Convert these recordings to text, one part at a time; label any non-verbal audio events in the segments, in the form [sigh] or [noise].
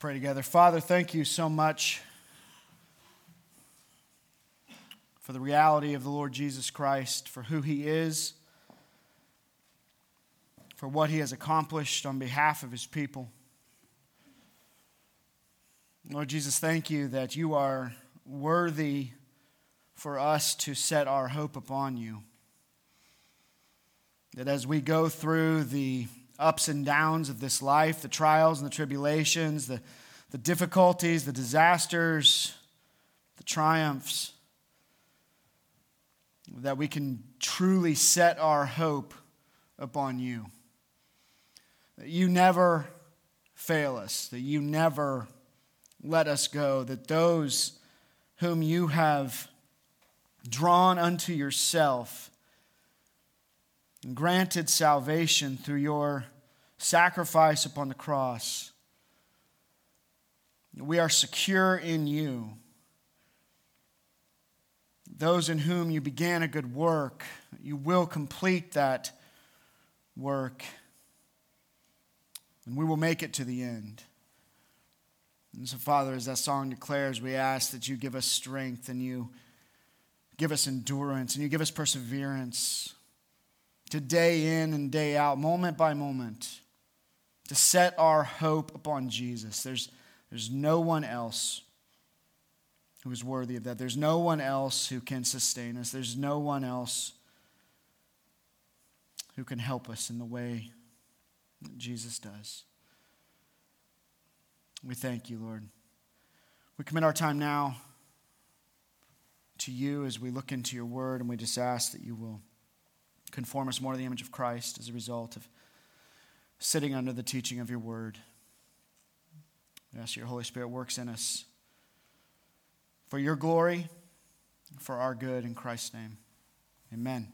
pray together. Father, thank you so much for the reality of the Lord Jesus Christ, for who he is, for what he has accomplished on behalf of his people. Lord Jesus, thank you that you are worthy for us to set our hope upon you. That as we go through the ups and downs of this life, the trials and the tribulations, the, the difficulties, the disasters, the triumphs, that we can truly set our hope upon you. That you never fail us, that you never let us go, that those whom you have drawn unto yourself, and granted salvation through your sacrifice upon the cross. We are secure in you. Those in whom you began a good work, you will complete that work, and we will make it to the end. And so, Father, as that song declares, we ask that you give us strength and you give us endurance and you give us perseverance to day in and day out, moment by moment, to set our hope upon Jesus. There's, there's no one else who is worthy of that. There's no one else who can sustain us. There's no one else who can help us in the way that Jesus does. We thank you, Lord. We commit our time now to you as we look into your word, and we just ask that you will conform us more to the image of Christ as a result of sitting under the teaching of your word. We ask your Holy Spirit works in us for your glory, for our good, in Christ's name. Amen.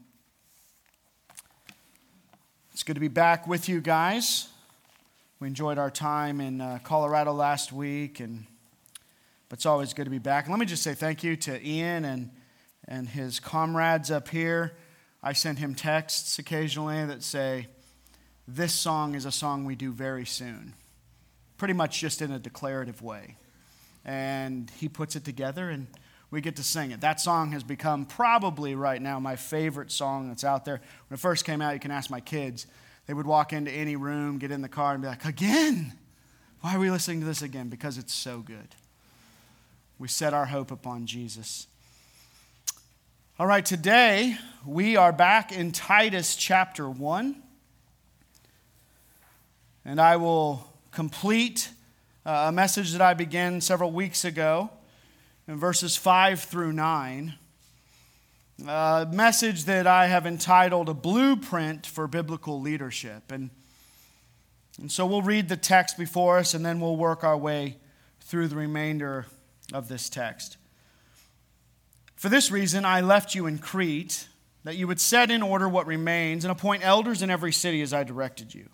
It's good to be back with you guys. We enjoyed our time in uh, Colorado last week, and but it's always good to be back. And let me just say thank you to Ian and, and his comrades up here. I send him texts occasionally that say, This song is a song we do very soon, pretty much just in a declarative way. And he puts it together, and we get to sing it. That song has become probably right now my favorite song that's out there. When it first came out, you can ask my kids. They would walk into any room, get in the car, and be like, Again? Why are we listening to this again? Because it's so good. We set our hope upon Jesus. All right, today we are back in Titus chapter 1. And I will complete uh, a message that I began several weeks ago in verses 5 through 9. A message that I have entitled A Blueprint for Biblical Leadership. And, and so we'll read the text before us and then we'll work our way through the remainder of this text. For this reason, I left you in Crete, that you would set in order what remains and appoint elders in every city as I directed you.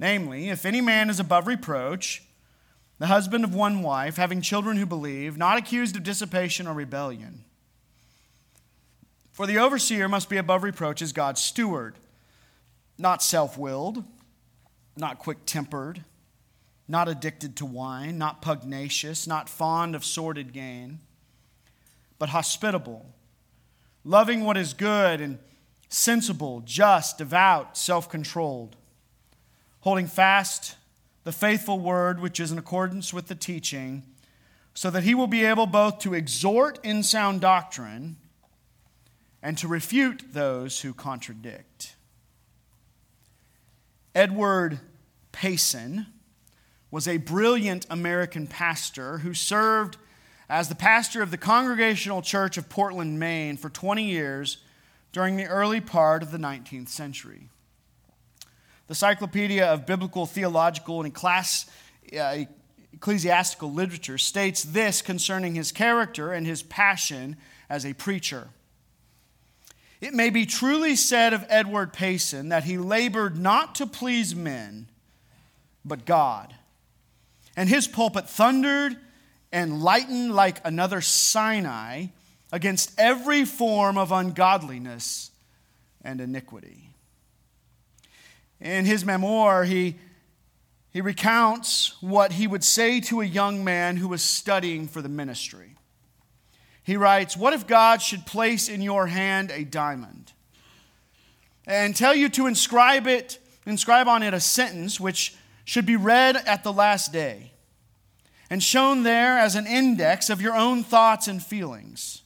Namely, if any man is above reproach, the husband of one wife, having children who believe, not accused of dissipation or rebellion. For the overseer must be above reproach as God's steward, not self willed, not quick tempered, not addicted to wine, not pugnacious, not fond of sordid gain but hospitable, loving what is good and sensible, just, devout, self controlled, holding fast the faithful word which is in accordance with the teaching, so that he will be able both to exhort in sound doctrine and to refute those who contradict. Edward Payson was a brilliant American pastor who served as the pastor of the Congregational Church of Portland, Maine, for 20 years during the early part of the 19th century. The Encyclopedia of Biblical, Theological, and Class, uh, Ecclesiastical Literature states this concerning his character and his passion as a preacher. It may be truly said of Edward Payson that he labored not to please men, but God. And his pulpit thundered and lightened like another Sinai against every form of ungodliness and iniquity. In his memoir, he he recounts what he would say to a young man who was studying for the ministry. He writes, What if God should place in your hand a diamond and tell you to inscribe it, inscribe on it a sentence which should be read at the last day and shown there as an index of your own thoughts and feelings?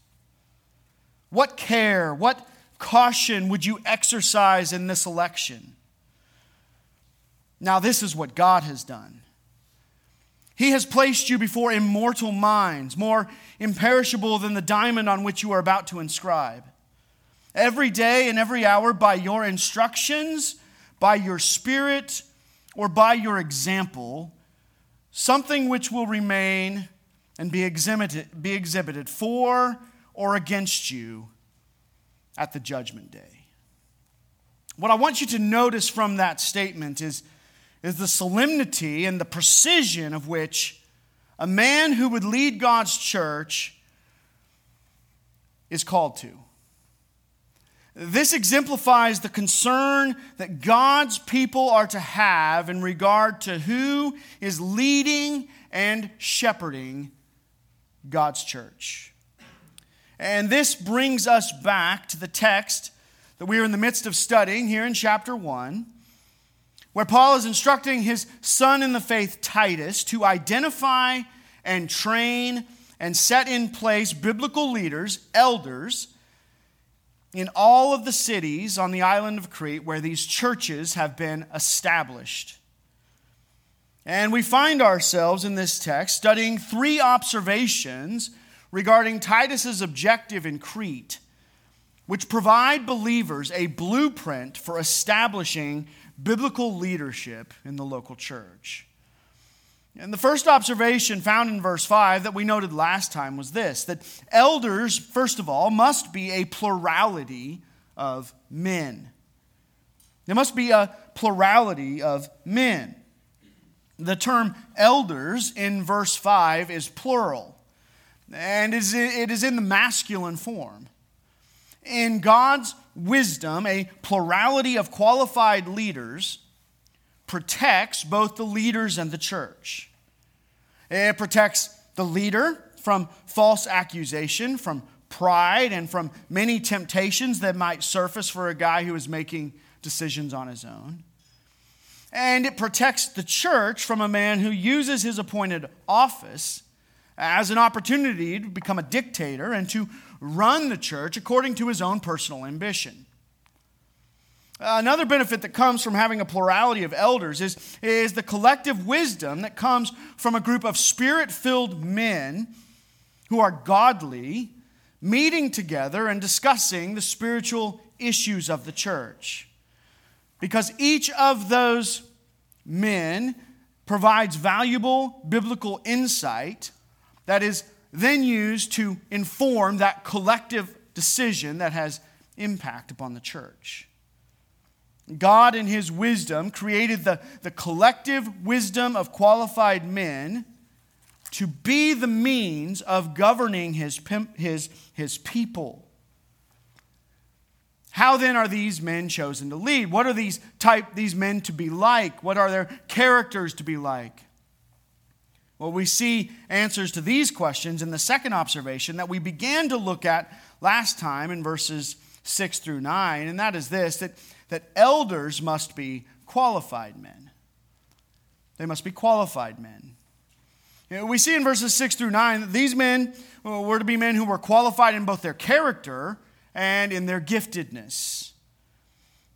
What care, what caution would you exercise in this election? Now, this is what God has done. He has placed you before immortal minds, more imperishable than the diamond on which you are about to inscribe. Every day and every hour, by your instructions, by your spirit, or by your example, something which will remain and be exhibited, be exhibited for or against you at the judgment day. What I want you to notice from that statement is is the solemnity and the precision of which a man who would lead God's church is called to. This exemplifies the concern that God's people are to have in regard to who is leading and shepherding God's church. And this brings us back to the text that we are in the midst of studying here in chapter 1 where Paul is instructing his son in the faith, Titus, to identify and train and set in place biblical leaders, elders, in all of the cities on the island of Crete where these churches have been established. And we find ourselves in this text studying three observations regarding Titus's objective in Crete, which provide believers a blueprint for establishing biblical leadership in the local church. And the first observation found in verse 5 that we noted last time was this that elders, first of all, must be a plurality of men. There must be a plurality of men. The term elders in verse 5 is plural, and it is in the masculine form. In God's wisdom, a plurality of qualified leaders protects both the leaders and the church. It protects the leader from false accusation, from pride, and from many temptations that might surface for a guy who is making decisions on his own. And it protects the church from a man who uses his appointed office as an opportunity to become a dictator and to run the church according to his own personal ambition. Another benefit that comes from having a plurality of elders is, is the collective wisdom that comes from a group of spirit filled men who are godly, meeting together and discussing the spiritual issues of the church. Because each of those men provides valuable biblical insight that is then used to inform that collective decision that has impact upon the church. God, in His wisdom, created the, the collective wisdom of qualified men to be the means of governing His, his, his people. How then are these men chosen to lead? What are these type these men to be like? What are their characters to be like? Well, we see answers to these questions in the second observation that we began to look at last time in verses 6 through 9, and that is this that, that elders must be qualified men. They must be qualified men. You know, we see in verses 6 through 9 that these men were to be men who were qualified in both their character and in their giftedness.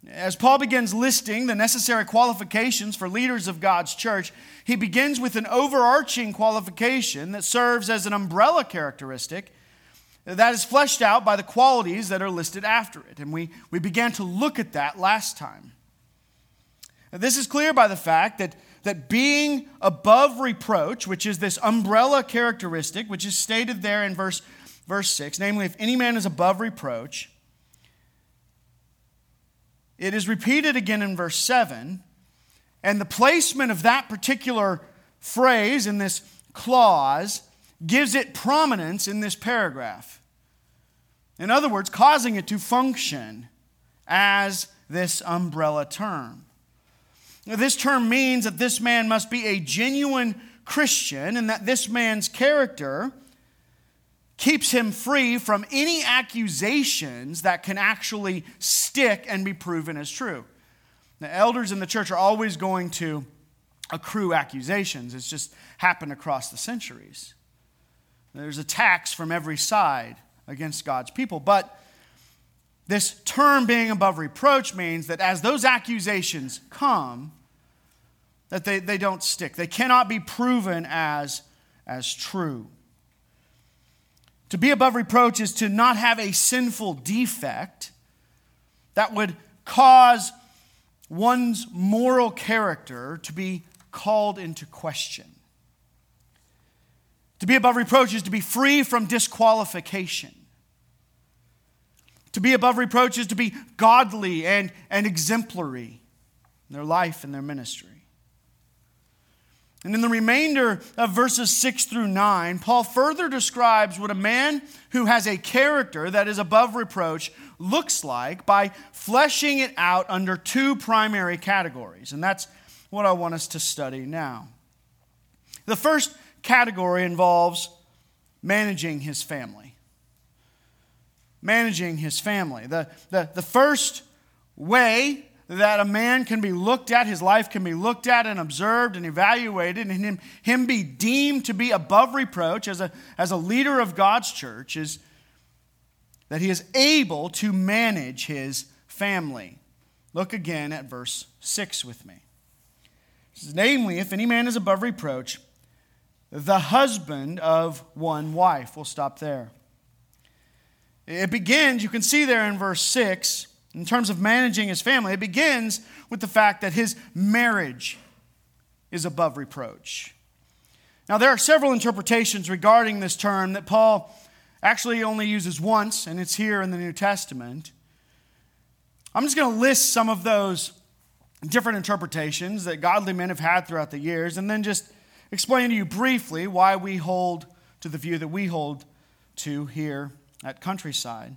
As Paul begins listing the necessary qualifications for leaders of God's church, he begins with an overarching qualification that serves as an umbrella characteristic that is fleshed out by the qualities that are listed after it. And we, we began to look at that last time. this is clear by the fact that, that being above reproach, which is this umbrella characteristic, which is stated there in verse, verse 6, namely, if any man is above reproach, it is repeated again in verse 7, and the placement of that particular phrase in this clause gives it prominence in this paragraph. In other words, causing it to function as this umbrella term. Now, This term means that this man must be a genuine Christian and that this man's character keeps him free from any accusations that can actually stick and be proven as true. The elders in the church are always going to accrue accusations. It's just happened across the centuries. There's attacks from every side against God's people. But this term being above reproach means that as those accusations come, that they, they don't stick. They cannot be proven as, as true. To be above reproach is to not have a sinful defect that would cause one's moral character to be called into question. To be above reproach is to be free from disqualification. To be above reproach is to be godly and, and exemplary in their life and their ministry. And in the remainder of verses 6 through 9, Paul further describes what a man who has a character that is above reproach looks like by fleshing it out under two primary categories. And that's what I want us to study now. The first category involves managing his family. Managing his family. The, the, the first way that a man can be looked at, his life can be looked at and observed and evaluated, and him, him be deemed to be above reproach as a, as a leader of God's church is that he is able to manage his family. Look again at verse 6 with me. Says, Namely, if any man is above reproach, the husband of one wife. We'll stop there. It begins, you can see there in verse 6, in terms of managing his family, it begins with the fact that his marriage is above reproach. Now, there are several interpretations regarding this term that Paul actually only uses once, and it's here in the New Testament. I'm just going to list some of those different interpretations that godly men have had throughout the years, and then just explain to you briefly why we hold to the view that we hold to here at Countryside.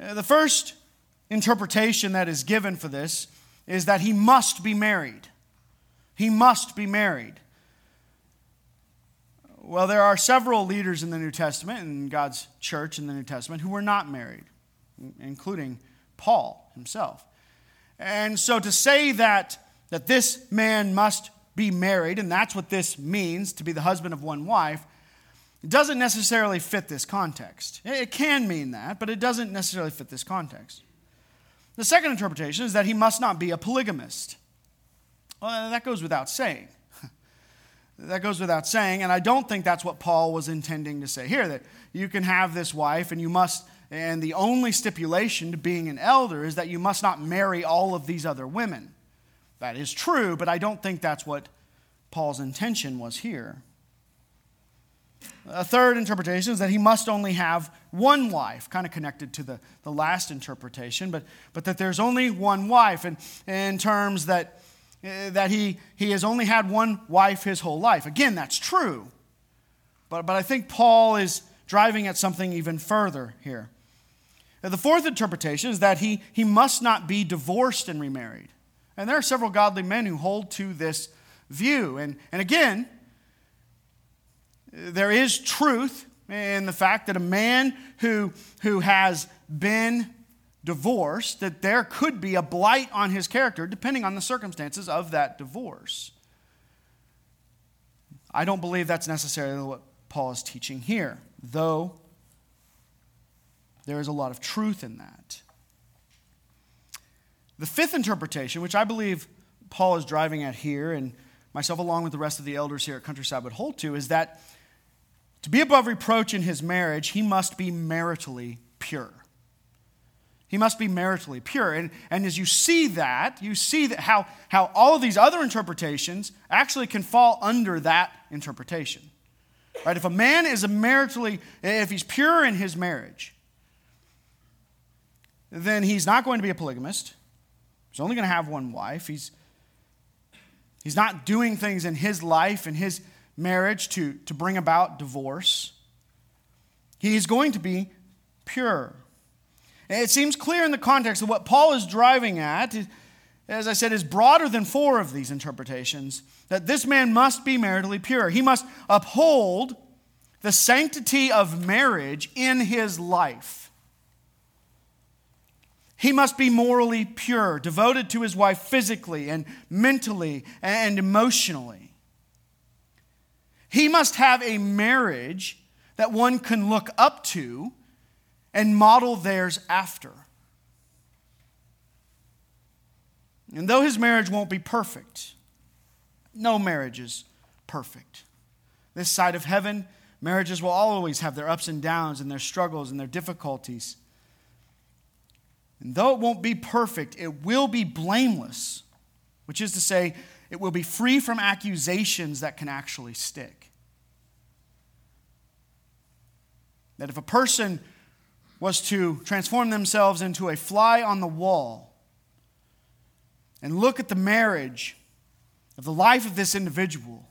Uh, the first interpretation that is given for this is that he must be married. He must be married. Well, there are several leaders in the New Testament, in God's church in the New Testament, who were not married, including Paul himself. And so to say that, that this man must be married, and that's what this means to be the husband of one wife, it doesn't necessarily fit this context. It can mean that, but it doesn't necessarily fit this context. The second interpretation is that he must not be a polygamist. Well, that goes without saying. [laughs] that goes without saying, and I don't think that's what Paul was intending to say here that you can have this wife and you must, and the only stipulation to being an elder is that you must not marry all of these other women. That is true, but I don't think that's what Paul's intention was here. A third interpretation is that he must only have one wife, kind of connected to the, the last interpretation, but, but that there's only one wife, and in terms that, uh, that he, he has only had one wife his whole life. Again, that's true, but, but I think Paul is driving at something even further here. The fourth interpretation is that he, he must not be divorced and remarried. And there are several godly men who hold to this view. And, and again, there is truth in the fact that a man who, who has been divorced, that there could be a blight on his character depending on the circumstances of that divorce. I don't believe that's necessarily what Paul is teaching here, though there is a lot of truth in that. The fifth interpretation, which I believe Paul is driving at here, and myself along with the rest of the elders here at Countryside would hold to, is that to be above reproach in his marriage, he must be maritally pure. He must be maritally pure. And, and as you see that, you see that how, how all of these other interpretations actually can fall under that interpretation. Right? If a man is a maritally, if he's pure in his marriage, then he's not going to be a polygamist. He's only going to have one wife. He's, he's not doing things in his life and his marriage to, to bring about divorce. He is going to be pure. It seems clear in the context of what Paul is driving at as I said, is broader than four of these interpretations that this man must be maritally pure. He must uphold the sanctity of marriage in his life. He must be morally pure, devoted to his wife physically and mentally and emotionally. He must have a marriage that one can look up to and model theirs after. And though his marriage won't be perfect, no marriage is perfect. This side of heaven, marriages will always have their ups and downs and their struggles and their difficulties. And though it won't be perfect, it will be blameless, which is to say, it will be free from accusations that can actually stick. That if a person was to transform themselves into a fly on the wall and look at the marriage of the life of this individual,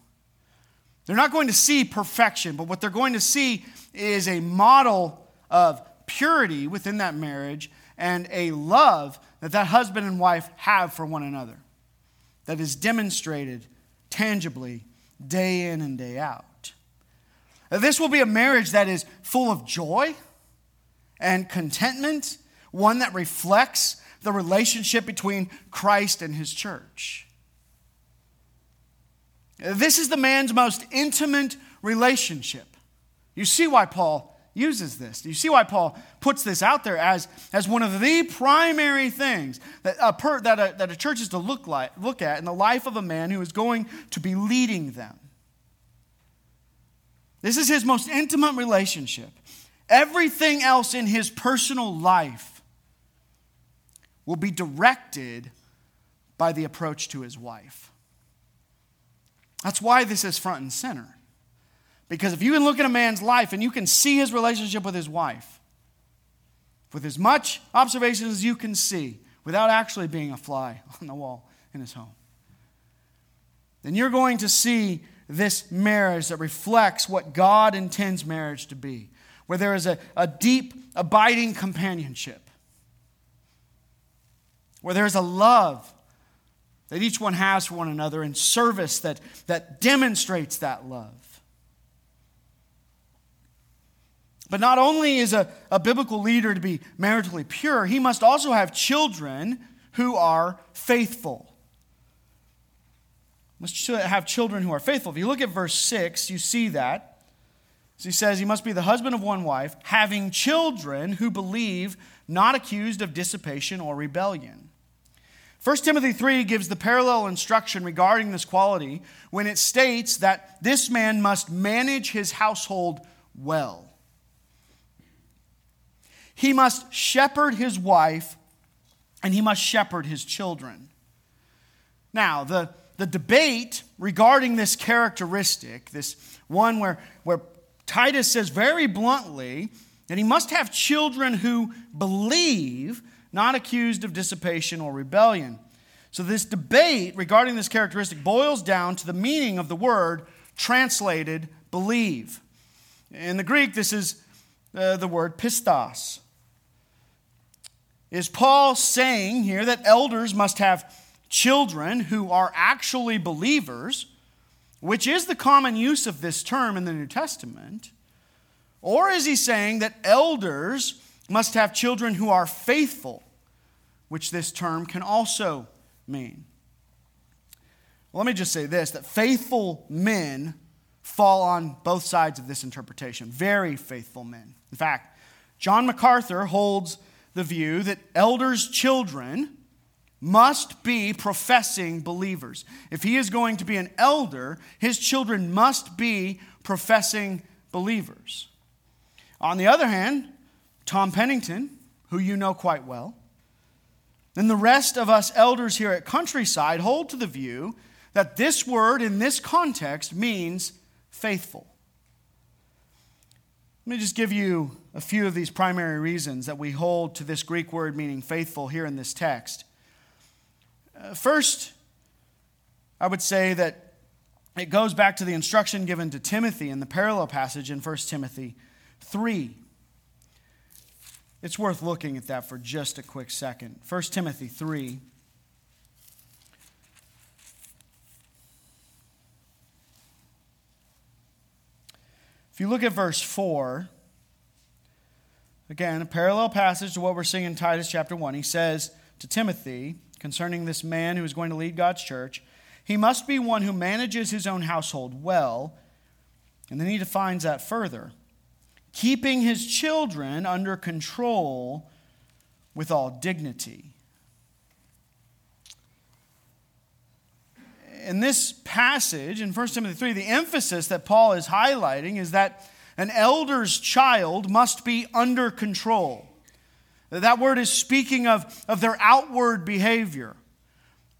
they're not going to see perfection, but what they're going to see is a model of purity within that marriage and a love that that husband and wife have for one another that is demonstrated tangibly day in and day out. This will be a marriage that is full of joy and contentment, one that reflects the relationship between Christ and his church. This is the man's most intimate relationship. You see why Paul uses this. Do you see why Paul puts this out there as, as one of the primary things that a, per, that, a, that a church is to look, like, look at in the life of a man who is going to be leading them? This is his most intimate relationship. Everything else in his personal life will be directed by the approach to his wife. That's why this is front and center. Because if you can look at a man's life and you can see his relationship with his wife, with as much observation as you can see, without actually being a fly [laughs] on the wall in his home, then you're going to see this marriage that reflects what God intends marriage to be, where there is a, a deep, abiding companionship, where there is a love that each one has for one another and service that, that demonstrates that love. But not only is a, a biblical leader to be maritally pure, he must also have children who are faithful. Must have children who are faithful. If you look at verse 6, you see that. So he says he must be the husband of one wife, having children who believe, not accused of dissipation or rebellion. 1 Timothy 3 gives the parallel instruction regarding this quality when it states that this man must manage his household well. He must shepherd his wife and he must shepherd his children. Now, the, the debate regarding this characteristic, this one where, where Titus says very bluntly that he must have children who believe, not accused of dissipation or rebellion. So, this debate regarding this characteristic boils down to the meaning of the word translated believe. In the Greek, this is uh, the word pistos. Is Paul saying here that elders must have children who are actually believers, which is the common use of this term in the New Testament? Or is he saying that elders must have children who are faithful, which this term can also mean? Well, let me just say this that faithful men fall on both sides of this interpretation. Very faithful men. In fact, John MacArthur holds the view that elders' children must be professing believers. If he is going to be an elder, his children must be professing believers. On the other hand, Tom Pennington, who you know quite well, and the rest of us elders here at Countryside hold to the view that this word in this context means faithful. Let me just give you a few of these primary reasons that we hold to this Greek word meaning faithful here in this text. Uh, first, I would say that it goes back to the instruction given to Timothy in the parallel passage in 1 Timothy 3. It's worth looking at that for just a quick second. 1 Timothy 3. If you look at verse 4, again, a parallel passage to what we're seeing in Titus chapter 1, he says to Timothy concerning this man who is going to lead God's church, he must be one who manages his own household well. And then he defines that further keeping his children under control with all dignity. In this passage in 1 Timothy 3, the emphasis that Paul is highlighting is that an elder's child must be under control. That word is speaking of, of their outward behavior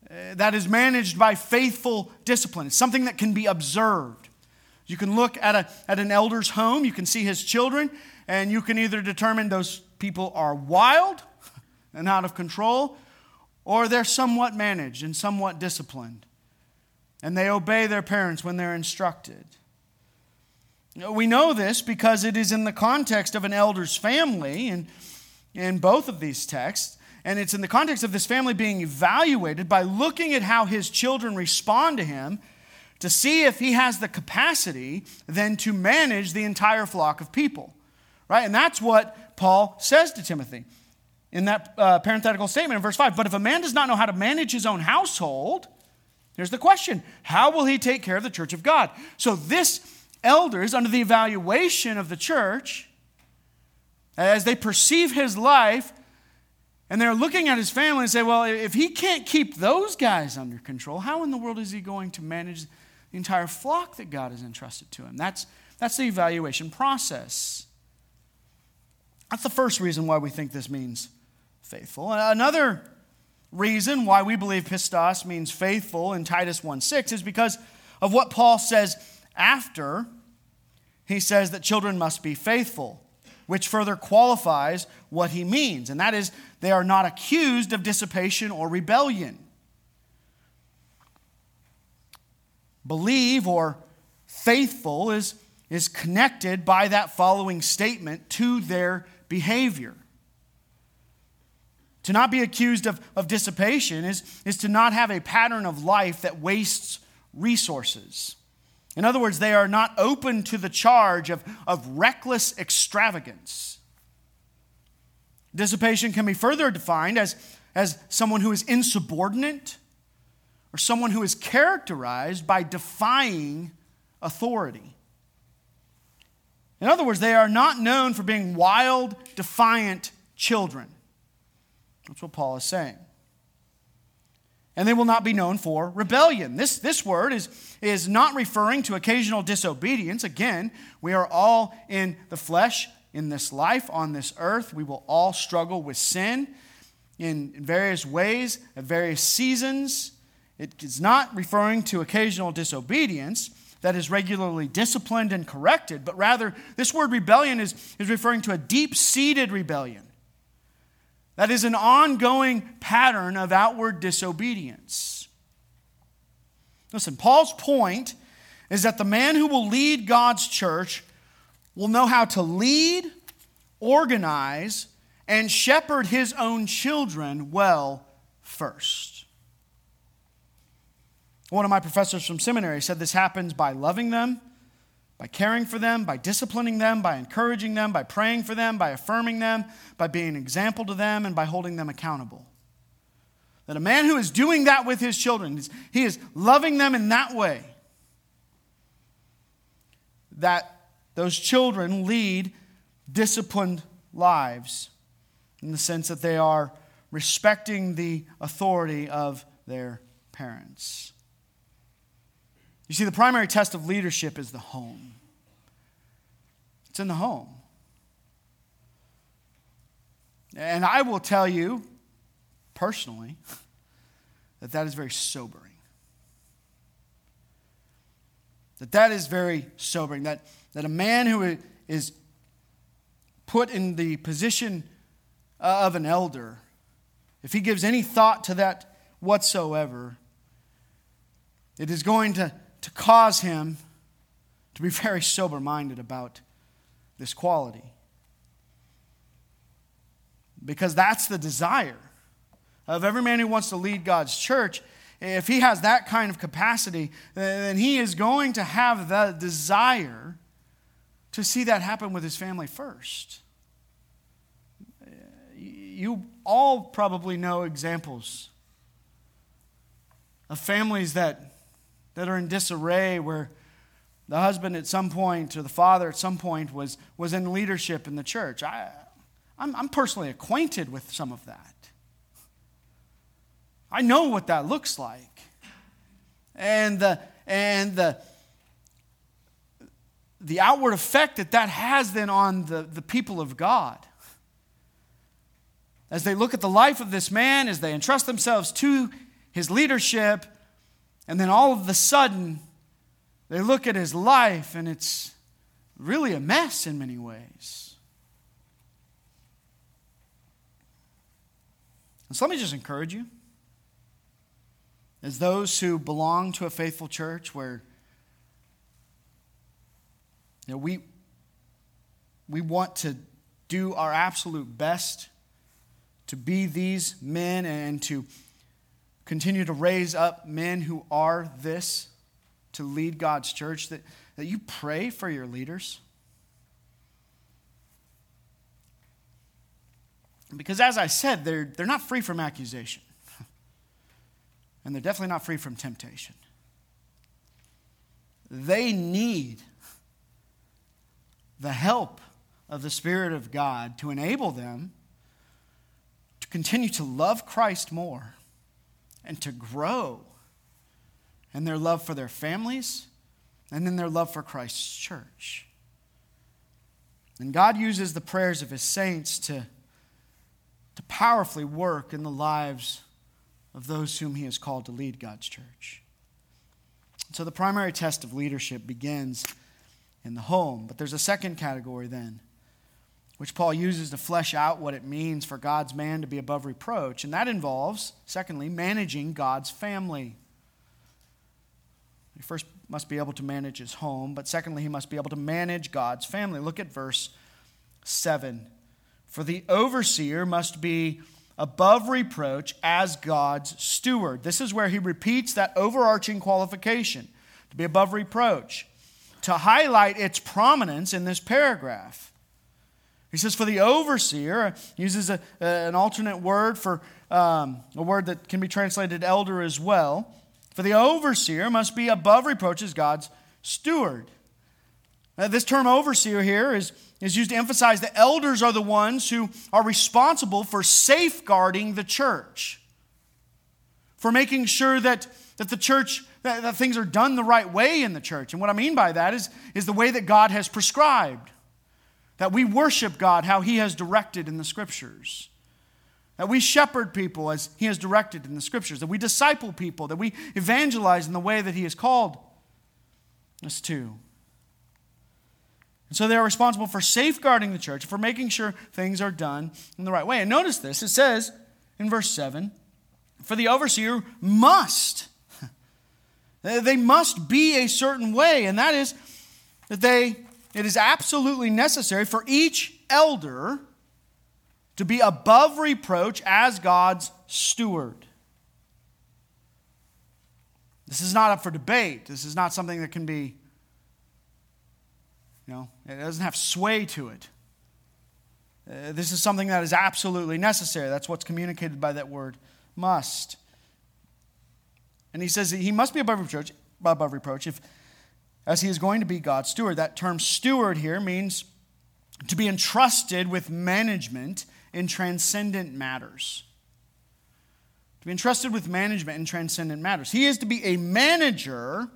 uh, that is managed by faithful discipline. It's something that can be observed. You can look at, a, at an elder's home, you can see his children, and you can either determine those people are wild [laughs] and out of control, or they're somewhat managed and somewhat disciplined. And they obey their parents when they're instructed. We know this because it is in the context of an elder's family in, in both of these texts. And it's in the context of this family being evaluated by looking at how his children respond to him to see if he has the capacity then to manage the entire flock of people. Right? And that's what Paul says to Timothy in that uh, parenthetical statement in verse 5. But if a man does not know how to manage his own household, here's the question How will he take care of the church of God? So this elder is under the evaluation of the church as they perceive his life and they're looking at his family and say, well, if he can't keep those guys under control, how in the world is he going to manage the entire flock that God has entrusted to him? That's, that's the evaluation process. That's the first reason why we think this means faithful. Another reason why we believe pistos means faithful in Titus 1 6 is because of what Paul says after he says that children must be faithful which further qualifies what he means, and that is they are not accused of dissipation or rebellion. Believe or faithful is, is connected by that following statement to their behavior. To not be accused of, of dissipation is, is to not have a pattern of life that wastes resources. In other words, they are not open to the charge of, of reckless extravagance. Dissipation can be further defined as, as someone who is insubordinate or someone who is characterized by defying authority. In other words, they are not known for being wild, defiant children. That's what Paul is saying and they will not be known for rebellion. This, this word is, is not referring to occasional disobedience. Again, we are all in the flesh in this life, on this earth. We will all struggle with sin in various ways, at various seasons. It is not referring to occasional disobedience that is regularly disciplined and corrected, but rather, this word rebellion is, is referring to a deep seated rebellion that is an ongoing pattern of outward disobedience. Listen, Paul's point is that the man who will lead God's church will know how to lead, organize, and shepherd his own children well first. One of my professors from seminary said this happens by loving them by caring for them, by disciplining them, by encouraging them, by praying for them, by affirming them, by being an example to them, and by holding them accountable. That a man who is doing that with his children, he is loving them in that way. That those children lead disciplined lives in the sense that they are respecting the authority of their parents. You see, the primary test of leadership is the home. It's in the home. And I will tell you personally that that is very sobering. That that is very sobering. That, that a man who is put in the position uh, of an elder, if he gives any thought to that whatsoever, it is going to to cause him to be [laughs] very sober minded about this quality. Because that's the desire of every man who wants to lead God's church. If he has that kind of capacity, then he is going to have the desire to see that happen with his family first. You all probably know examples of families that, that are in disarray where the husband at some point or the father at some point was, was in leadership in the church. I, I'm, I'm personally acquainted with some of that. I know what that looks like. And the, and the, the outward effect that that has then on the, the people of God. As they look at the life of this man, as they entrust themselves to his leadership, and then all of a sudden, they look at his life and it's really a mess in many ways. And so let me just encourage you, as those who belong to a faithful church where you know, we, we want to do our absolute best to be these men and to continue to raise up men who are this to lead God's church, that, that you pray for your leaders. Because as I said, they're, they're not free from accusation. [laughs] And they're definitely not free from temptation. They need the help of the Spirit of God to enable them to continue to love Christ more and to grow in their love for their families and in their love for Christ's church. And God uses the prayers of his saints to, to powerfully work in the lives of those whom he has called to lead God's church. So the primary test of leadership begins in the home. But there's a second category then, which Paul uses to flesh out what it means for God's man to be above reproach. And that involves, secondly, managing God's family. He first must be able to manage his home, but secondly, he must be able to manage God's family. Look at verse 7. For the overseer must be above reproach as God's steward. This is where he repeats that overarching qualification to be above reproach to highlight its prominence in this paragraph. He says, for the overseer, uses a, an alternate word for um, a word that can be translated elder as well. For the overseer must be above reproach as God's steward. Now, this term overseer here is, is used to emphasize that elders are the ones who are responsible for safeguarding the church, for making sure that, that the church that, that things are done the right way in the church. And what I mean by that is, is the way that God has prescribed. That we worship God how He has directed in the Scriptures. That we shepherd people as He has directed in the Scriptures. That we disciple people. That we evangelize in the way that He has called us to. And so they are responsible for safeguarding the church, for making sure things are done in the right way. And notice this it says in verse 7 For the overseer must [laughs] they must be a certain way, and that is that they, it is absolutely necessary for each elder to be above reproach as God's steward. This is not up for debate. This is not something that can be, you know, it doesn't have sway to it. Uh, this is something that is absolutely necessary. That's what's communicated by that word must. And he says that he must be above reproach, above reproach if, as he is going to be God's steward. That term steward here means to be entrusted with management in transcendent matters. To be entrusted with management in transcendent matters. He is to be a manager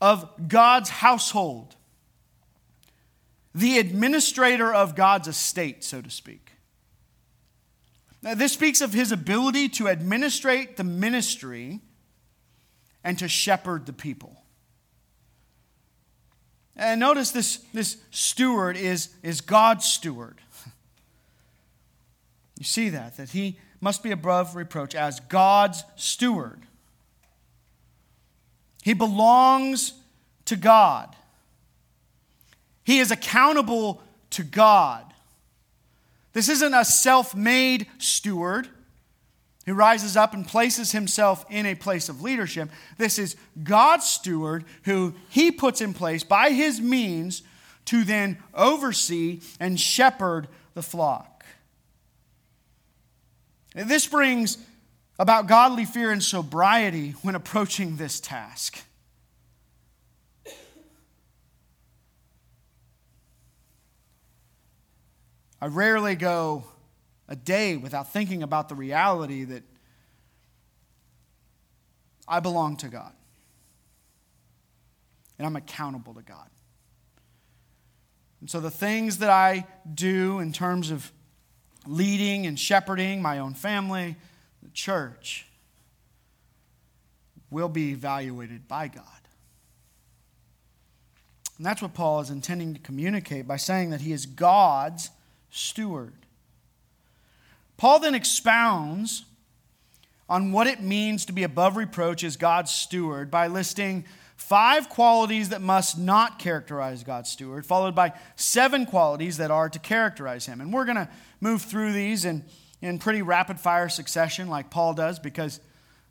of God's household, the administrator of God's estate, so to speak. Now, this speaks of his ability to administrate the ministry and to shepherd the people. And notice this, this steward is, is God's steward. [laughs] You see that, that he must be above reproach as God's steward. He belongs to God. He is accountable to God. This isn't a self made steward who rises up and places himself in a place of leadership. This is God's steward who he puts in place by his means to then oversee and shepherd the flock. This brings about godly fear and sobriety when approaching this task. I rarely go a day without thinking about the reality that I belong to God and I'm accountable to God. And so the things that I do in terms of leading and shepherding my own family, the church, will be evaluated by God. And that's what Paul is intending to communicate by saying that he is God's steward. Paul then expounds on what it means to be above reproach as God's steward by listing five qualities that must not characterize God's steward, followed by seven qualities that are to characterize him. And we're going to move through these in, in pretty rapid fire succession, like Paul does, because,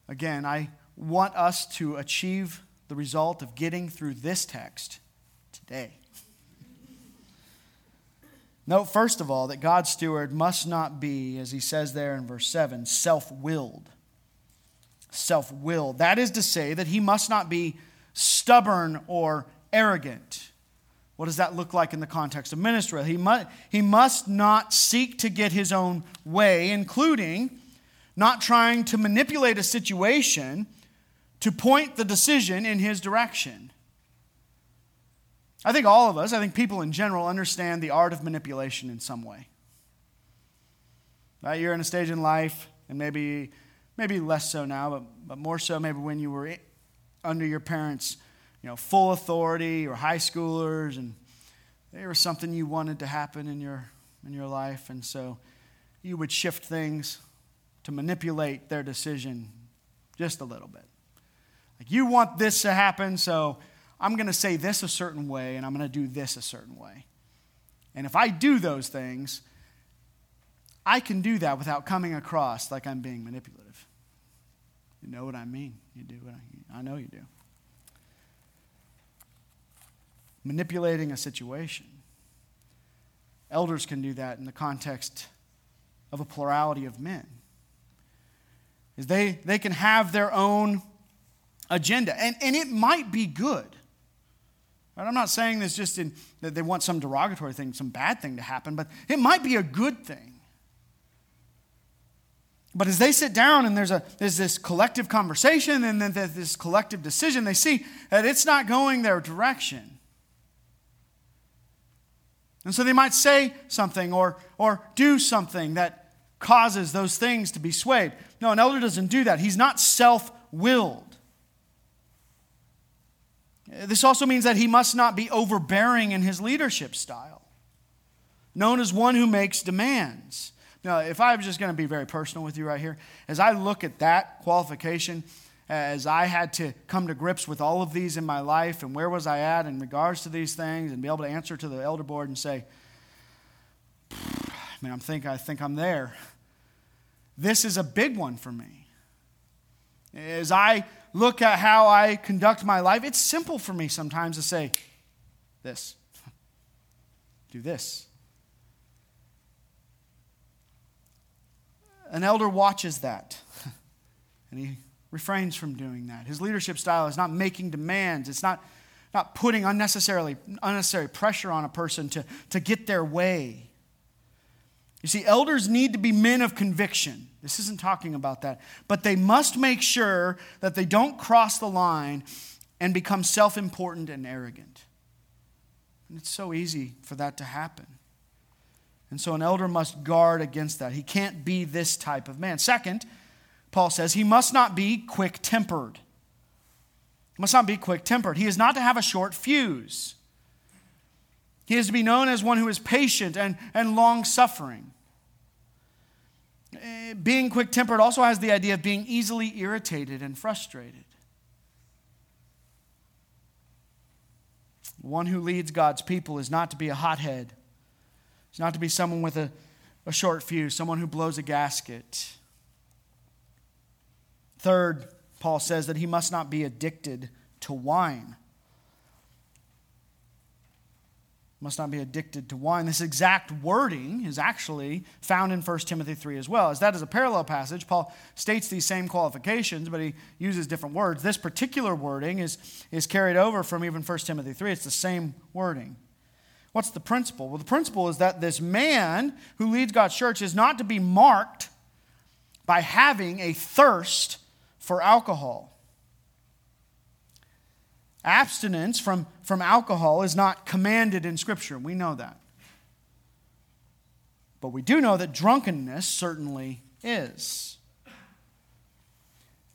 again, I want us to achieve the result of getting through this text today. Note, first of all, that God's steward must not be, as he says there in verse 7, self willed. Self willed. That is to say, that he must not be stubborn or arrogant. What does that look like in the context of ministry? He must, he must not seek to get his own way, including not trying to manipulate a situation to point the decision in his direction. I think all of us, I think people in general, understand the art of manipulation in some way. Right? You're in a stage in life, and maybe, maybe less so now, but, but more so maybe when you were under your parents' you know, full authority or high schoolers, and there was something you wanted to happen in your, in your life, and so you would shift things to manipulate their decision just a little bit. Like, you want this to happen, so I'm going to say this a certain way and I'm going to do this a certain way. And if I do those things, I can do that without coming across like I'm being manipulative. You know what I mean? You do what I, I know you do. Manipulating a situation. Elders can do that in the context of a plurality of men. Is they, they can have their own agenda. And, and it might be good. And I'm not saying this just in, that they want some derogatory thing, some bad thing to happen, but it might be a good thing. But as they sit down and there's, a, there's this collective conversation and then there's this collective decision, they see that it's not going their direction. And so they might say something or, or do something that causes those things to be swayed. No, an elder doesn't do that. He's not self willed. This also means that he must not be overbearing in his leadership style, known as one who makes demands. Now, if I was just going to be very personal with you right here, as I look at that qualification, as I had to come to grips with all of these in my life and where was I at in regards to these things and be able to answer to the elder board and say, I mean, I'm think, I think I'm there. This is a big one for me. As I look at how I conduct my life, it's simple for me sometimes to say, this, [laughs] do this. An elder watches that, [laughs] and he refrains from doing that. His leadership style is not making demands, it's not, not putting unnecessarily, unnecessary pressure on a person to, to get their way. You see, elders need to be men of conviction. This isn't talking about that. But they must make sure that they don't cross the line and become self important and arrogant. And it's so easy for that to happen. And so an elder must guard against that. He can't be this type of man. Second, Paul says he must not be quick tempered. Must not be quick tempered. He is not to have a short fuse. He is to be known as one who is patient and, and long suffering. Eh, being quick tempered also has the idea of being easily irritated and frustrated. One who leads God's people is not to be a hothead, it's not to be someone with a, a short fuse, someone who blows a gasket. Third, Paul says that he must not be addicted to wine. Must not be addicted to wine. This exact wording is actually found in 1 Timothy 3 as well. As that is a parallel passage, Paul states these same qualifications, but he uses different words. This particular wording is, is carried over from even 1 Timothy 3. It's the same wording. What's the principle? Well, the principle is that this man who leads God's church is not to be marked by having a thirst for alcohol. Abstinence from, from alcohol is not commanded in Scripture. We know that. But we do know that drunkenness certainly is.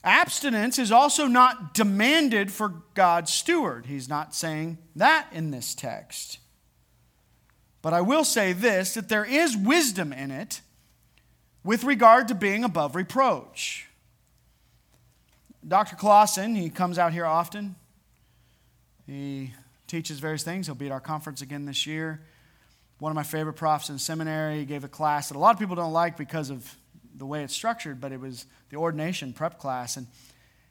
Abstinence is also not demanded for God's steward. He's not saying that in this text. But I will say this that there is wisdom in it with regard to being above reproach. Dr. Clausen, he comes out here often. He teaches various things. He'll be at our conference again this year. One of my favorite profs in seminary gave a class that a lot of people don't like because of the way it's structured, but it was the ordination prep class. And,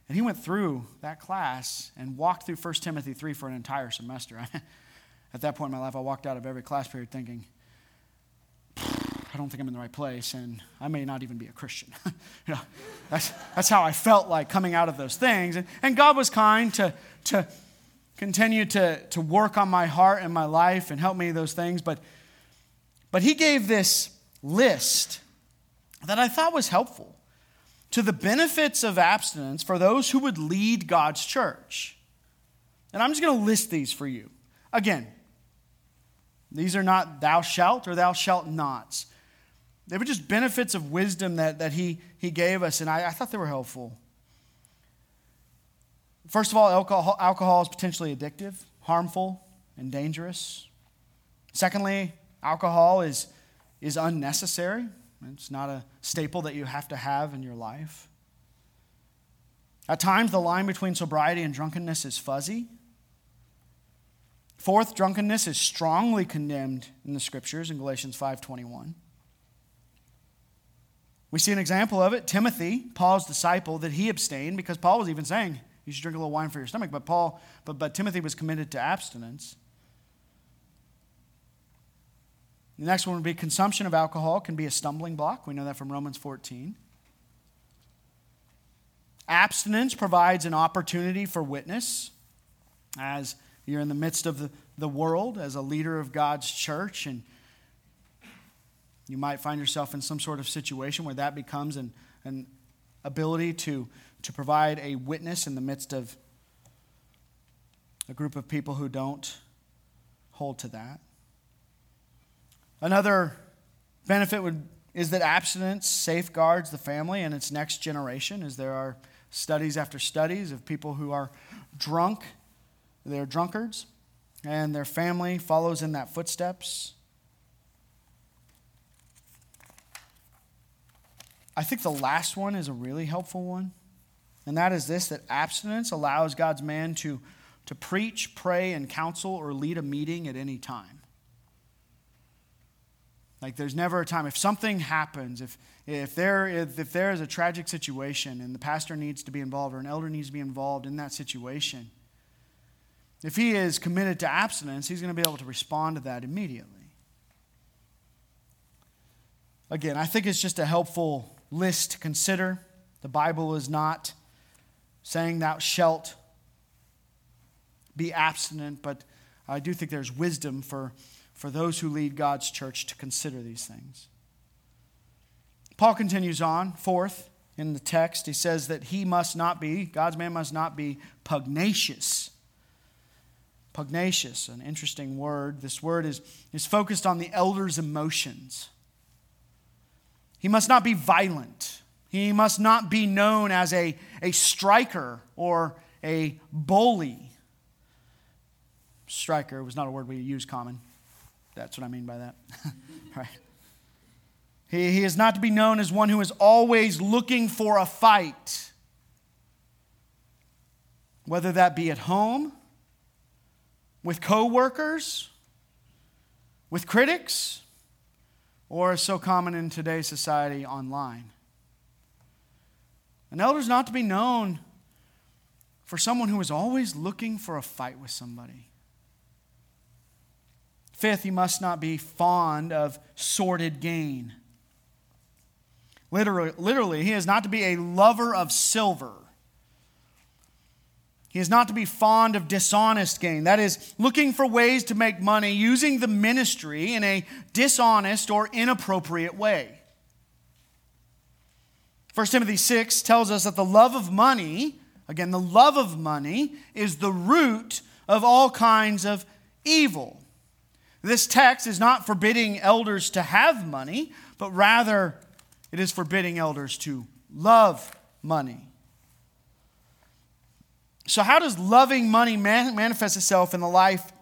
and he went through that class and walked through 1 Timothy 3 for an entire semester. [laughs] At that point in my life, I walked out of every class period thinking, I don't think I'm in the right place, and I may not even be a Christian. [laughs] you know, that's, that's how I felt like coming out of those things. And, and God was kind to, to continue to, to work on my heart and my life and help me those things. But, but He gave this list that I thought was helpful to the benefits of abstinence for those who would lead God's church. And I'm just going to list these for you. Again, these are not thou shalt or thou shalt nots. They were just benefits of wisdom that, that he, he gave us, and I, I thought they were helpful. First of all, alcohol, alcohol is potentially addictive, harmful, and dangerous. Secondly, alcohol is, is unnecessary. It's not a staple that you have to have in your life. At times, the line between sobriety and drunkenness is fuzzy. Fourth, drunkenness is strongly condemned in the scriptures in Galatians 5:21. We see an example of it. Timothy, Paul's disciple, that he abstained because Paul was even saying you should drink a little wine for your stomach. But Paul, but, but Timothy was committed to abstinence. The next one would be consumption of alcohol can be a stumbling block. We know that from Romans 14. Abstinence provides an opportunity for witness as you're in the midst of the, the world as a leader of God's church and you might find yourself in some sort of situation where that becomes an, an ability to, to provide a witness in the midst of a group of people who don't hold to that. Another benefit would, is that abstinence safeguards the family and its next generation, as there are studies after studies of people who are drunk, they're drunkards, and their family follows in that footsteps. I think the last one is a really helpful one. And that is this that abstinence allows God's man to, to preach, pray, and counsel or lead a meeting at any time. Like there's never a time. If something happens, if, if, there, if, if there is a tragic situation and the pastor needs to be involved or an elder needs to be involved in that situation, if he is committed to abstinence, he's going to be able to respond to that immediately. Again, I think it's just a helpful list to consider. The Bible is not saying thou shalt be abstinent, but I do think there's wisdom for, for those who lead God's church to consider these things. Paul continues on, fourth, in the text, he says that he must not be, God's man must not be pugnacious. Pugnacious, an interesting word. This word is, is focused on the elder's emotions. He must not be violent. He must not be known as a, a striker or a bully. Striker was not a word we use common. That's what I mean by that. [laughs] right. He, he is not to be known as one who is always looking for a fight, whether that be at home, with coworkers, with critics, or so common in today's society online. An elder is not to be known for someone who is always looking for a fight with somebody. Fifth, he must not be fond of sordid gain. Literally, literally, he is not to be a lover of silver. He is not to be fond of dishonest gain. That is, looking for ways to make money using the ministry in a dishonest or inappropriate way. 1 Timothy 6 tells us that the love of money, again, the love of money, is the root of all kinds of evil. This text is not forbidding elders to have money, but rather it is forbidding elders to love money. So, how does loving money manifest itself in the life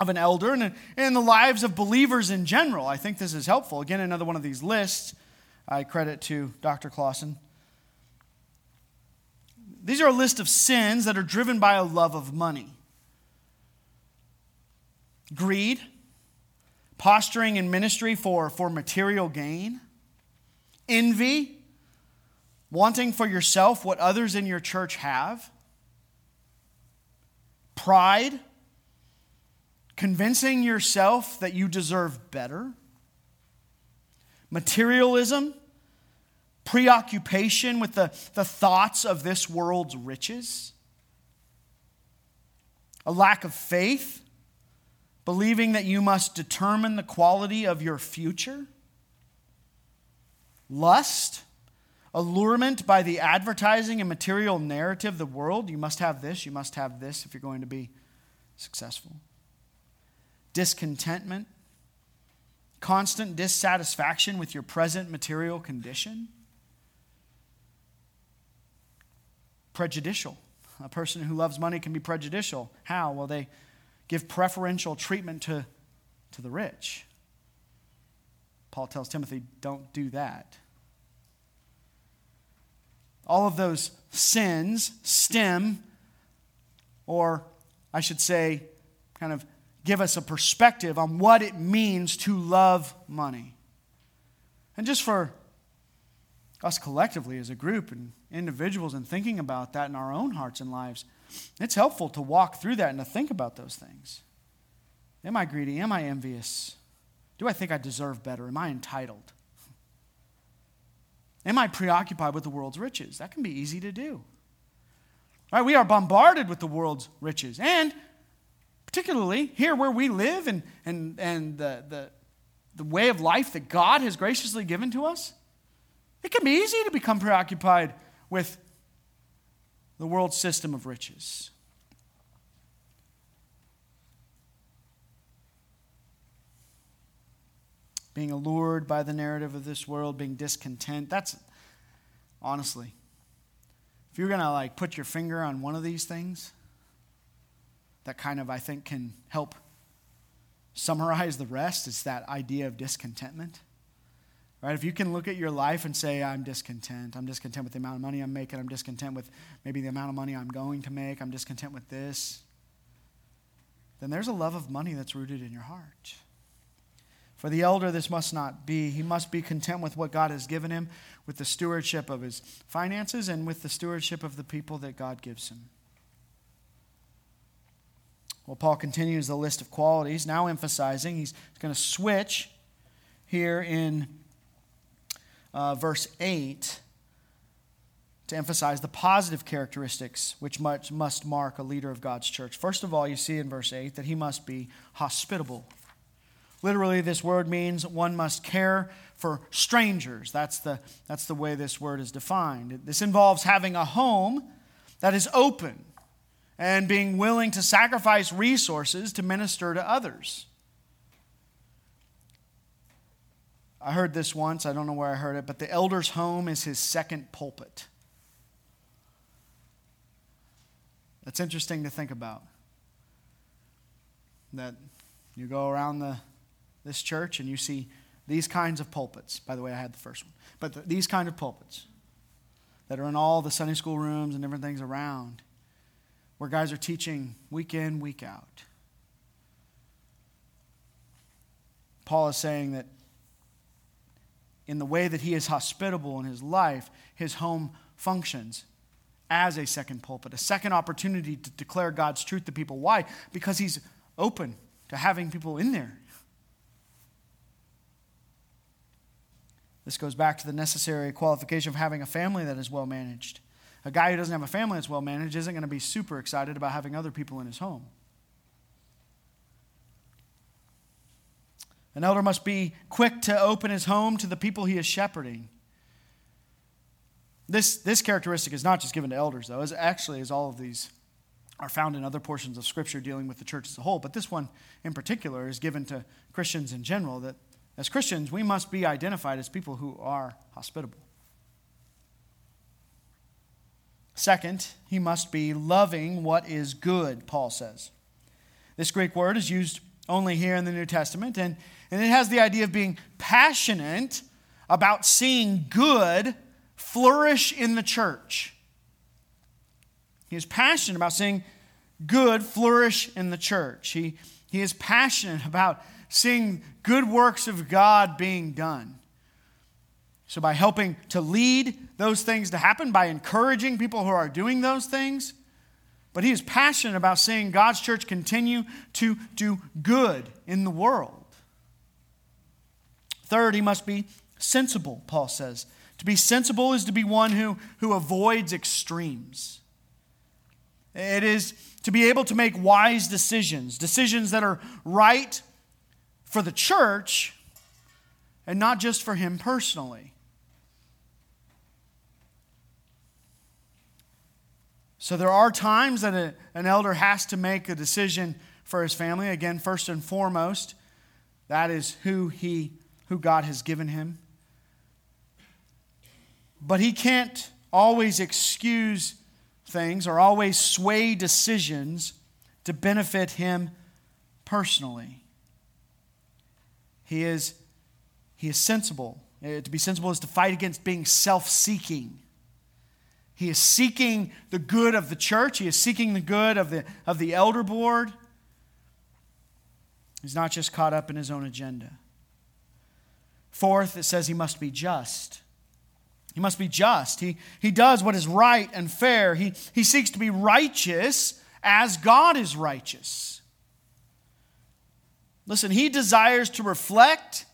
of an elder and in the lives of believers in general? I think this is helpful. Again, another one of these lists I credit to Dr. Clausen. These are a list of sins that are driven by a love of money greed, posturing in ministry for, for material gain envy, wanting for yourself what others in your church have, pride, convincing yourself that you deserve better, materialism, preoccupation with the, the thoughts of this world's riches, a lack of faith, believing that you must determine the quality of your future lust, allurement by the advertising and material narrative of the world. You must have this, you must have this if you're going to be successful. Discontentment, constant dissatisfaction with your present material condition. Prejudicial. A person who loves money can be prejudicial. How? Well, they give preferential treatment to, to the rich. Paul tells Timothy, don't do that. All of those sins stem, or I should say, kind of give us a perspective on what it means to love money. And just for us collectively as a group and individuals and thinking about that in our own hearts and lives, it's helpful to walk through that and to think about those things. Am I greedy? Am I envious? Do I think I deserve better? Am I entitled? Am I preoccupied with the world's riches? That can be easy to do. Right? We are bombarded with the world's riches. And particularly here where we live and, and, and the, the, the way of life that God has graciously given to us, it can be easy to become preoccupied with the world system of riches. being allured by the narrative of this world, being discontent. That's honestly, if you're going to like put your finger on one of these things, that kind of, I think, can help summarize the rest. It's that idea of discontentment. Right? If you can look at your life and say, I'm discontent, I'm discontent with the amount of money I'm making, I'm discontent with maybe the amount of money I'm going to make, I'm discontent with this, then there's a love of money that's rooted in your heart. For the elder, this must not be. He must be content with what God has given him, with the stewardship of his finances, and with the stewardship of the people that God gives him. Well, Paul continues the list of qualities, now emphasizing, he's going to switch here in uh, verse 8 to emphasize the positive characteristics which must mark a leader of God's church. First of all, you see in verse 8 that he must be hospitable. Literally, this word means one must care for strangers. That's the, that's the way this word is defined. This involves having a home that is open and being willing to sacrifice resources to minister to others. I heard this once, I don't know where I heard it, but the elder's home is his second pulpit. That's interesting to think about. That you go around the this church and you see these kinds of pulpits. By the way, I had the first one. But the, these kind of pulpits that are in all the Sunday school rooms and different things around where guys are teaching week in, week out. Paul is saying that in the way that he is hospitable in his life, his home functions as a second pulpit, a second opportunity to declare God's truth to people. Why? Because he's open to having people in there. This goes back to the necessary qualification of having a family that is well managed. A guy who doesn't have a family that's well managed isn't going to be super excited about having other people in his home. An elder must be quick to open his home to the people he is shepherding. This, this characteristic is not just given to elders, though, as actually as all of these are found in other portions of Scripture dealing with the church as a whole. But this one in particular is given to Christians in general, that as Christians, we must be identified as people who are hospitable. Second, he must be loving what is good, Paul says. This Greek word is used only here in the New Testament, and, and it has the idea of being passionate about seeing good flourish in the church. He is passionate about seeing good flourish in the church. He, he is passionate about seeing good works of God being done. So, by helping to lead those things to happen, by encouraging people who are doing those things, but he is passionate about seeing God's church continue to do good in the world. Third, he must be sensible, Paul says. To be sensible is to be one who, who avoids extremes. It is to be able to make wise decisions, decisions that are right for the church and not just for him personally. So there are times that a, an elder has to make a decision for his family. Again, first and foremost, that is who he who God has given him. But he can't always excuse things or always sway decisions to benefit him personally. He is, he is sensible. Uh, to be sensible is to fight against being self seeking. He is seeking the good of the church, he is seeking the good of the, of the elder board. He's not just caught up in his own agenda. Fourth, it says he must be just. He must be just. He, he does what is right and fair. He, he seeks to be righteous as God is righteous. Listen, he desires to reflect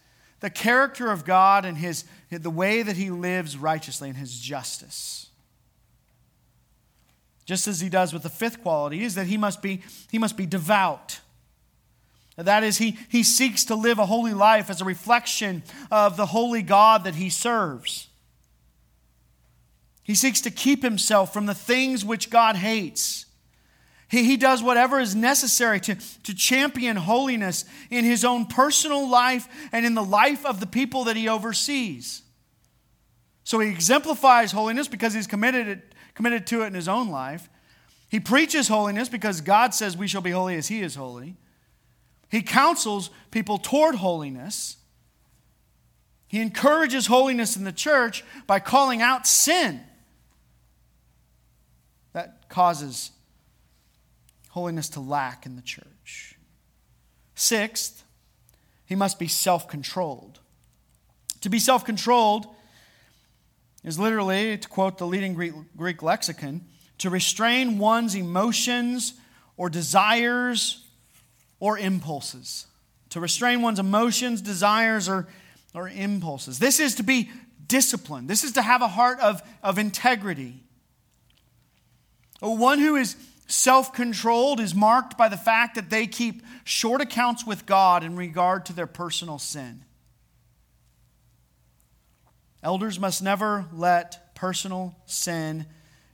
the character of God and his, the way that he lives righteously and his justice. Just as he does with the fifth quality, is that he must be, he must be devout. That is, he, he seeks to live a holy life as a reflection of the holy God that he serves. He seeks to keep himself from the things which God hates. He, he does whatever is necessary to, to champion holiness in his own personal life and in the life of the people that he oversees. So he exemplifies holiness because he's committed, it, committed to it in his own life. He preaches holiness because God says we shall be holy as he is holy. He counsels people toward holiness. He encourages holiness in the church by calling out sin that causes holiness to lack in the church. Sixth, he must be self controlled. To be self controlled is literally, to quote the leading Greek, Greek lexicon, to restrain one's emotions or desires or impulses. To restrain one's emotions, desires, or, or impulses. This is to be disciplined. This is to have a heart of, of integrity. One who is self controlled is marked by the fact that they keep short accounts with God in regard to their personal sin. Elders must never let personal sin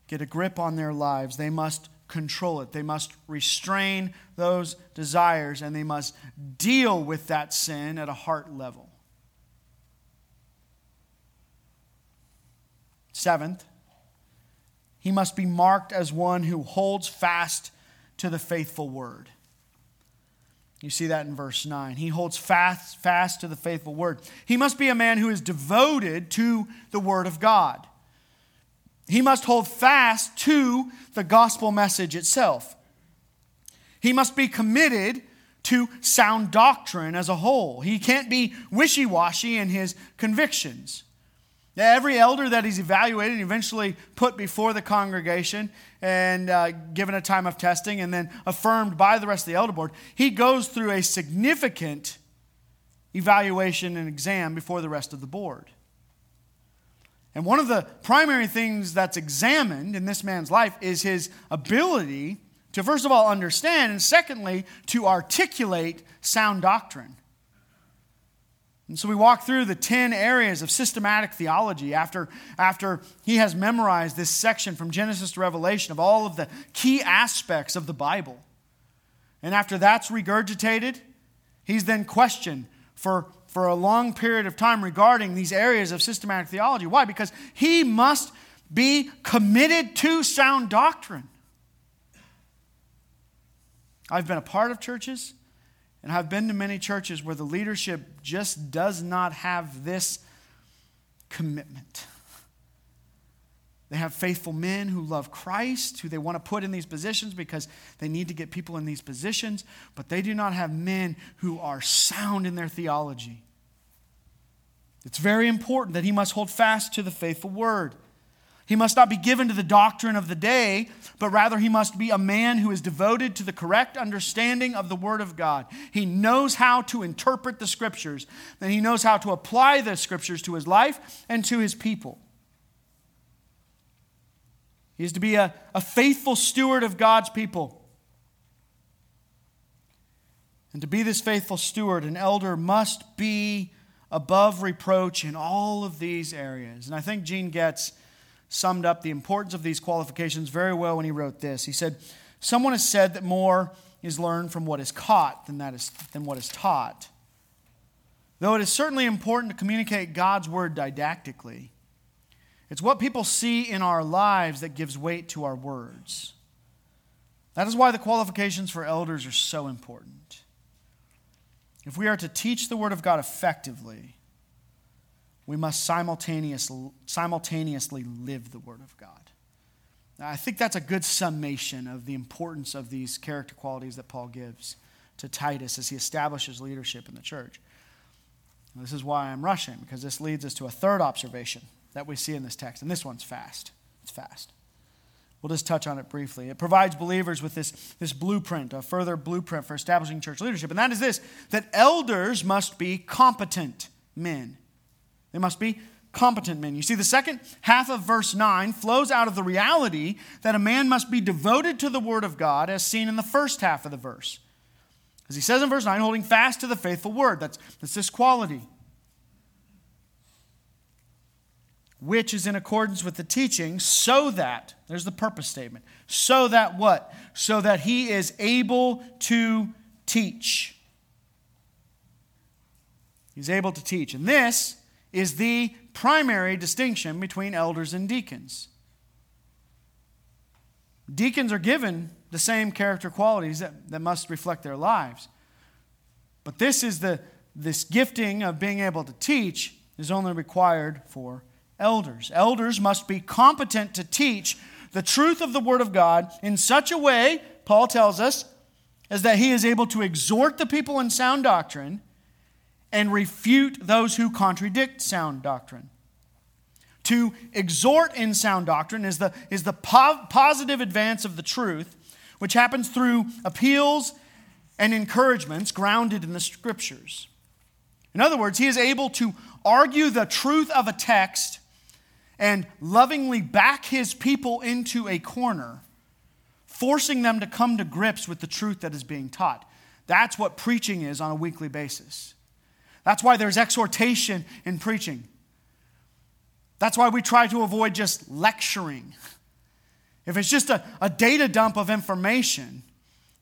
get a grip on their lives. They must control it, they must restrain those desires, and they must deal with that sin at a heart level. Seventh, he must be marked as one who holds fast to the faithful word. You see that in verse 9. He holds fast, fast to the faithful word. He must be a man who is devoted to the word of God. He must hold fast to the gospel message itself. He must be committed to sound doctrine as a whole. He can't be wishy washy in his convictions. Every elder that he's evaluated and eventually put before the congregation and uh, given a time of testing and then affirmed by the rest of the elder board, he goes through a significant evaluation and exam before the rest of the board. And one of the primary things that's examined in this man's life is his ability to, first of all, understand, and secondly, to articulate sound doctrine. And so we walk through the 10 areas of systematic theology after, after he has memorized this section from Genesis to Revelation of all of the key aspects of the Bible. And after that's regurgitated, he's then questioned for, for a long period of time regarding these areas of systematic theology. Why? Because he must be committed to sound doctrine. I've been a part of churches and I've been to many churches where the leadership just does not have this commitment. They have faithful men who love Christ, who they want to put in these positions because they need to get people in these positions, but they do not have men who are sound in their theology. It's very important that he must hold fast to the faithful word. He must not be given to the doctrine of the day, but rather he must be a man who is devoted to the correct understanding of the Word of God. He knows how to interpret the Scriptures, and he knows how to apply the Scriptures to his life and to his people. He is to be a, a faithful steward of God's people. And to be this faithful steward, an elder must be above reproach in all of these areas. And I think Gene Getz summed up the importance of these qualifications very well when he wrote this. He said, Someone has said that more is learned from what is caught than, that is, than what is taught. Though it is certainly important to communicate God's word didactically, it's what people see in our lives that gives weight to our words. That is why the qualifications for elders are so important. If we are to teach the Word of God effectively, we must simultaneously, simultaneously live the Word of God. Now, I think that's a good summation of the importance of these character qualities that Paul gives to Titus as he establishes leadership in the church. This is why I'm rushing, because this leads us to a third observation that we see in this text. And this one's fast. It's fast. We'll just touch on it briefly. It provides believers with this, this blueprint, a further blueprint for establishing church leadership. And that is this that elders must be competent men. They must be competent men. You see, the second half of verse 9 flows out of the reality that a man must be devoted to the Word of God, as seen in the first half of the verse. As he says in verse 9, holding fast to the faithful Word. That's, that's this quality. Which is in accordance with the teaching, so that, there's the purpose statement, so that what? So that he is able to teach. He's able to teach. And this is the primary distinction between elders and deacons. Deacons are given the same character qualities that, that must reflect their lives. But this is the this gifting of being able to teach is only required for elders. Elders must be competent to teach the truth of the Word of God in such a way, Paul tells us, as that he is able to exhort the people in sound doctrine and refute those who contradict sound doctrine. To exhort in sound doctrine is the, is the po- positive advance of the truth, which happens through appeals and encouragements grounded in the scriptures. In other words, he is able to argue the truth of a text and lovingly back his people into a corner, forcing them to come to grips with the truth that is being taught. That's what preaching is on a weekly basis. That's why there's exhortation in preaching. That's why we try to avoid just lecturing. If it's just a, a data dump of information,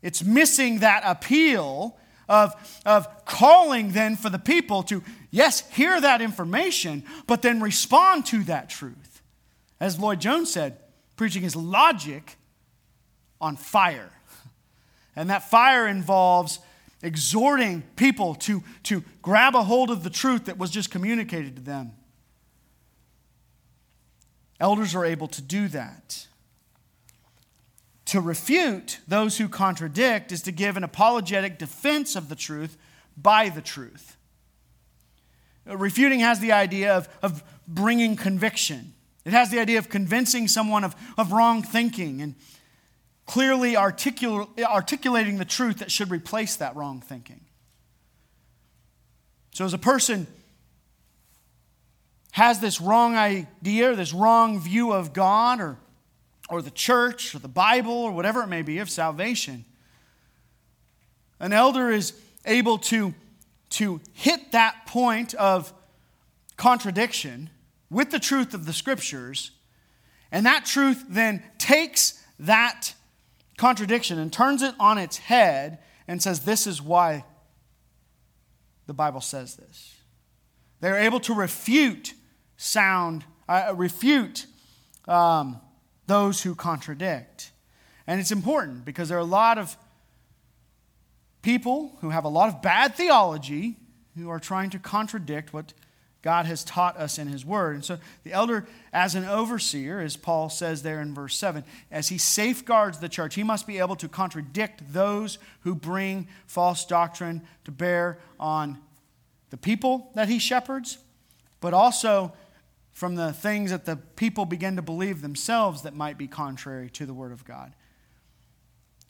it's missing that appeal of, of calling then for the people to, yes, hear that information, but then respond to that truth. As Lloyd Jones said, preaching is logic on fire. And that fire involves exhorting people to, to grab a hold of the truth that was just communicated to them. Elders are able to do that. To refute those who contradict is to give an apologetic defense of the truth by the truth. Uh, refuting has the idea of, of bringing conviction. It has the idea of convincing someone of, of wrong thinking and clearly articul- articulating the truth that should replace that wrong thinking. So, as a person has this wrong idea, this wrong view of God or, or the church or the Bible or whatever it may be of salvation, an elder is able to, to hit that point of contradiction with the truth of the scriptures, and that truth then takes that contradiction and turns it on its head and says, This is why the Bible says this. They're able to refute sound, uh, refute um, those who contradict. And it's important because there are a lot of people who have a lot of bad theology who are trying to contradict what God has taught us in His Word. And so the elder, as an overseer, as Paul says there in verse 7, as he safeguards the church, he must be able to contradict those who bring false doctrine to bear on the people that he shepherds, but also from the things that the people begin to believe themselves that might be contrary to the Word of God.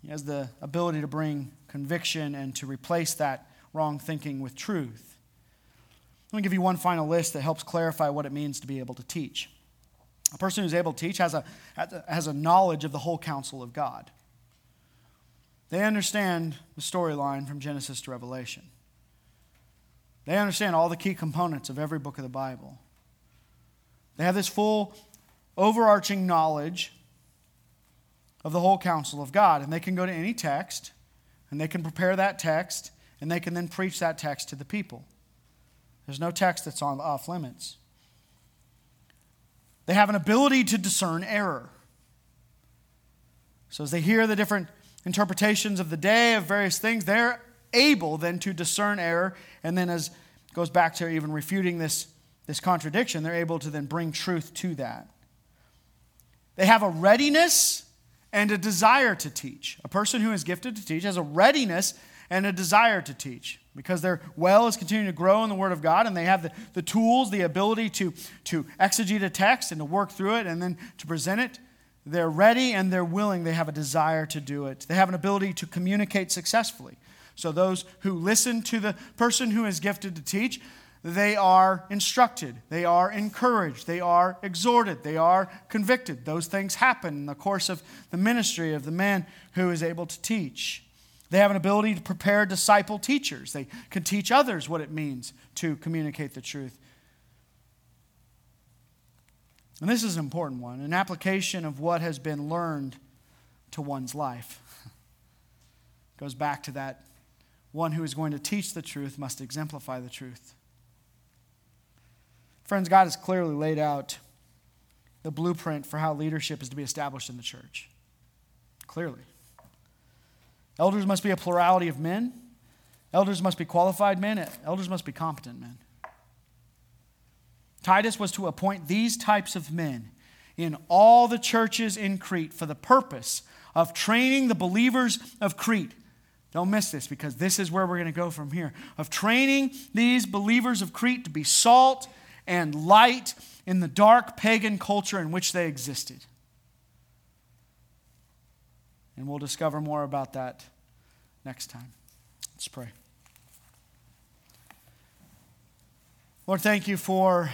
He has the ability to bring conviction and to replace that wrong thinking with truth. Let me give you one final list that helps clarify what it means to be able to teach. A person who's able to teach has a, has a knowledge of the whole counsel of God. They understand the storyline from Genesis to Revelation. They understand all the key components of every book of the Bible. They have this full, overarching knowledge of the whole counsel of God. And they can go to any text, and they can prepare that text, and they can then preach that text to the people. There's no text that's on off limits. They have an ability to discern error. So as they hear the different interpretations of the day of various things, they're able then to discern error. And then as goes back to even refuting this, this contradiction, they're able to then bring truth to that. They have a readiness and a desire to teach. A person who is gifted to teach has a readiness and a desire to teach because their well is continuing to grow in the Word of God and they have the, the tools, the ability to, to exegete a text and to work through it and then to present it. They're ready and they're willing. They have a desire to do it. They have an ability to communicate successfully. So, those who listen to the person who is gifted to teach, they are instructed, they are encouraged, they are exhorted, they are convicted. Those things happen in the course of the ministry of the man who is able to teach. They have an ability to prepare disciple teachers. They can teach others what it means to communicate the truth. And this is an important one an application of what has been learned to one's life. [laughs] Goes back to that one who is going to teach the truth must exemplify the truth. Friends, God has clearly laid out the blueprint for how leadership is to be established in the church. Clearly. Elders must be a plurality of men. Elders must be qualified men. Elders must be competent men. Titus was to appoint these types of men in all the churches in Crete for the purpose of training the believers of Crete. Don't miss this because this is where we're going to go from here. Of training these believers of Crete to be salt and light in the dark pagan culture in which they existed. And we'll discover more about that next time. Let's pray. Lord, thank you for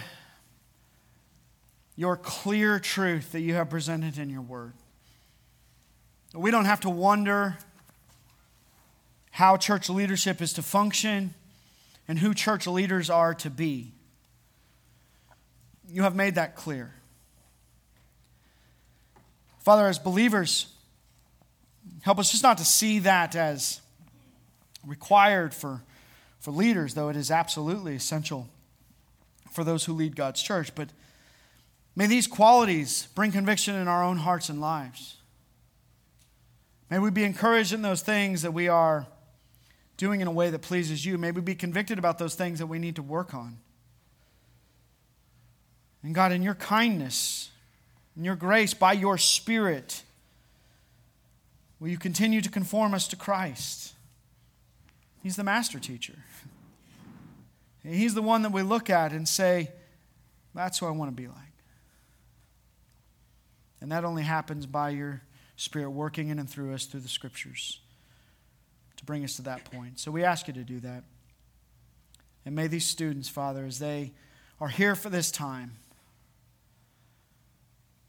your clear truth that you have presented in your word. We don't have to wonder how church leadership is to function and who church leaders are to be. You have made that clear. Father, as believers, Help us just not to see that as required for, for leaders, though it is absolutely essential for those who lead God's church. But may these qualities bring conviction in our own hearts and lives. May we be encouraged in those things that we are doing in a way that pleases you. May we be convicted about those things that we need to work on. And God, in your kindness, in your grace, by your Spirit, Will you continue to conform us to Christ? He's the master teacher. [laughs] He's the one that we look at and say, That's who I want to be like. And that only happens by your Spirit working in and through us through the Scriptures to bring us to that point. So we ask you to do that. And may these students, Father, as they are here for this time,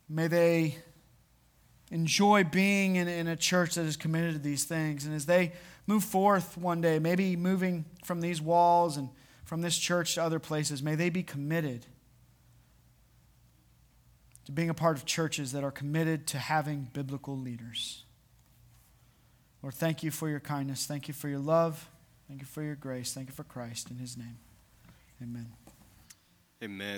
may they enjoy being in, in a church that is committed to these things. And as they move forth one day, maybe moving from these walls and from this church to other places, may they be committed to being a part of churches that are committed to having biblical leaders. Lord, thank you for your kindness. Thank you for your love. Thank you for your grace. Thank you for Christ in his name. Amen. Amen.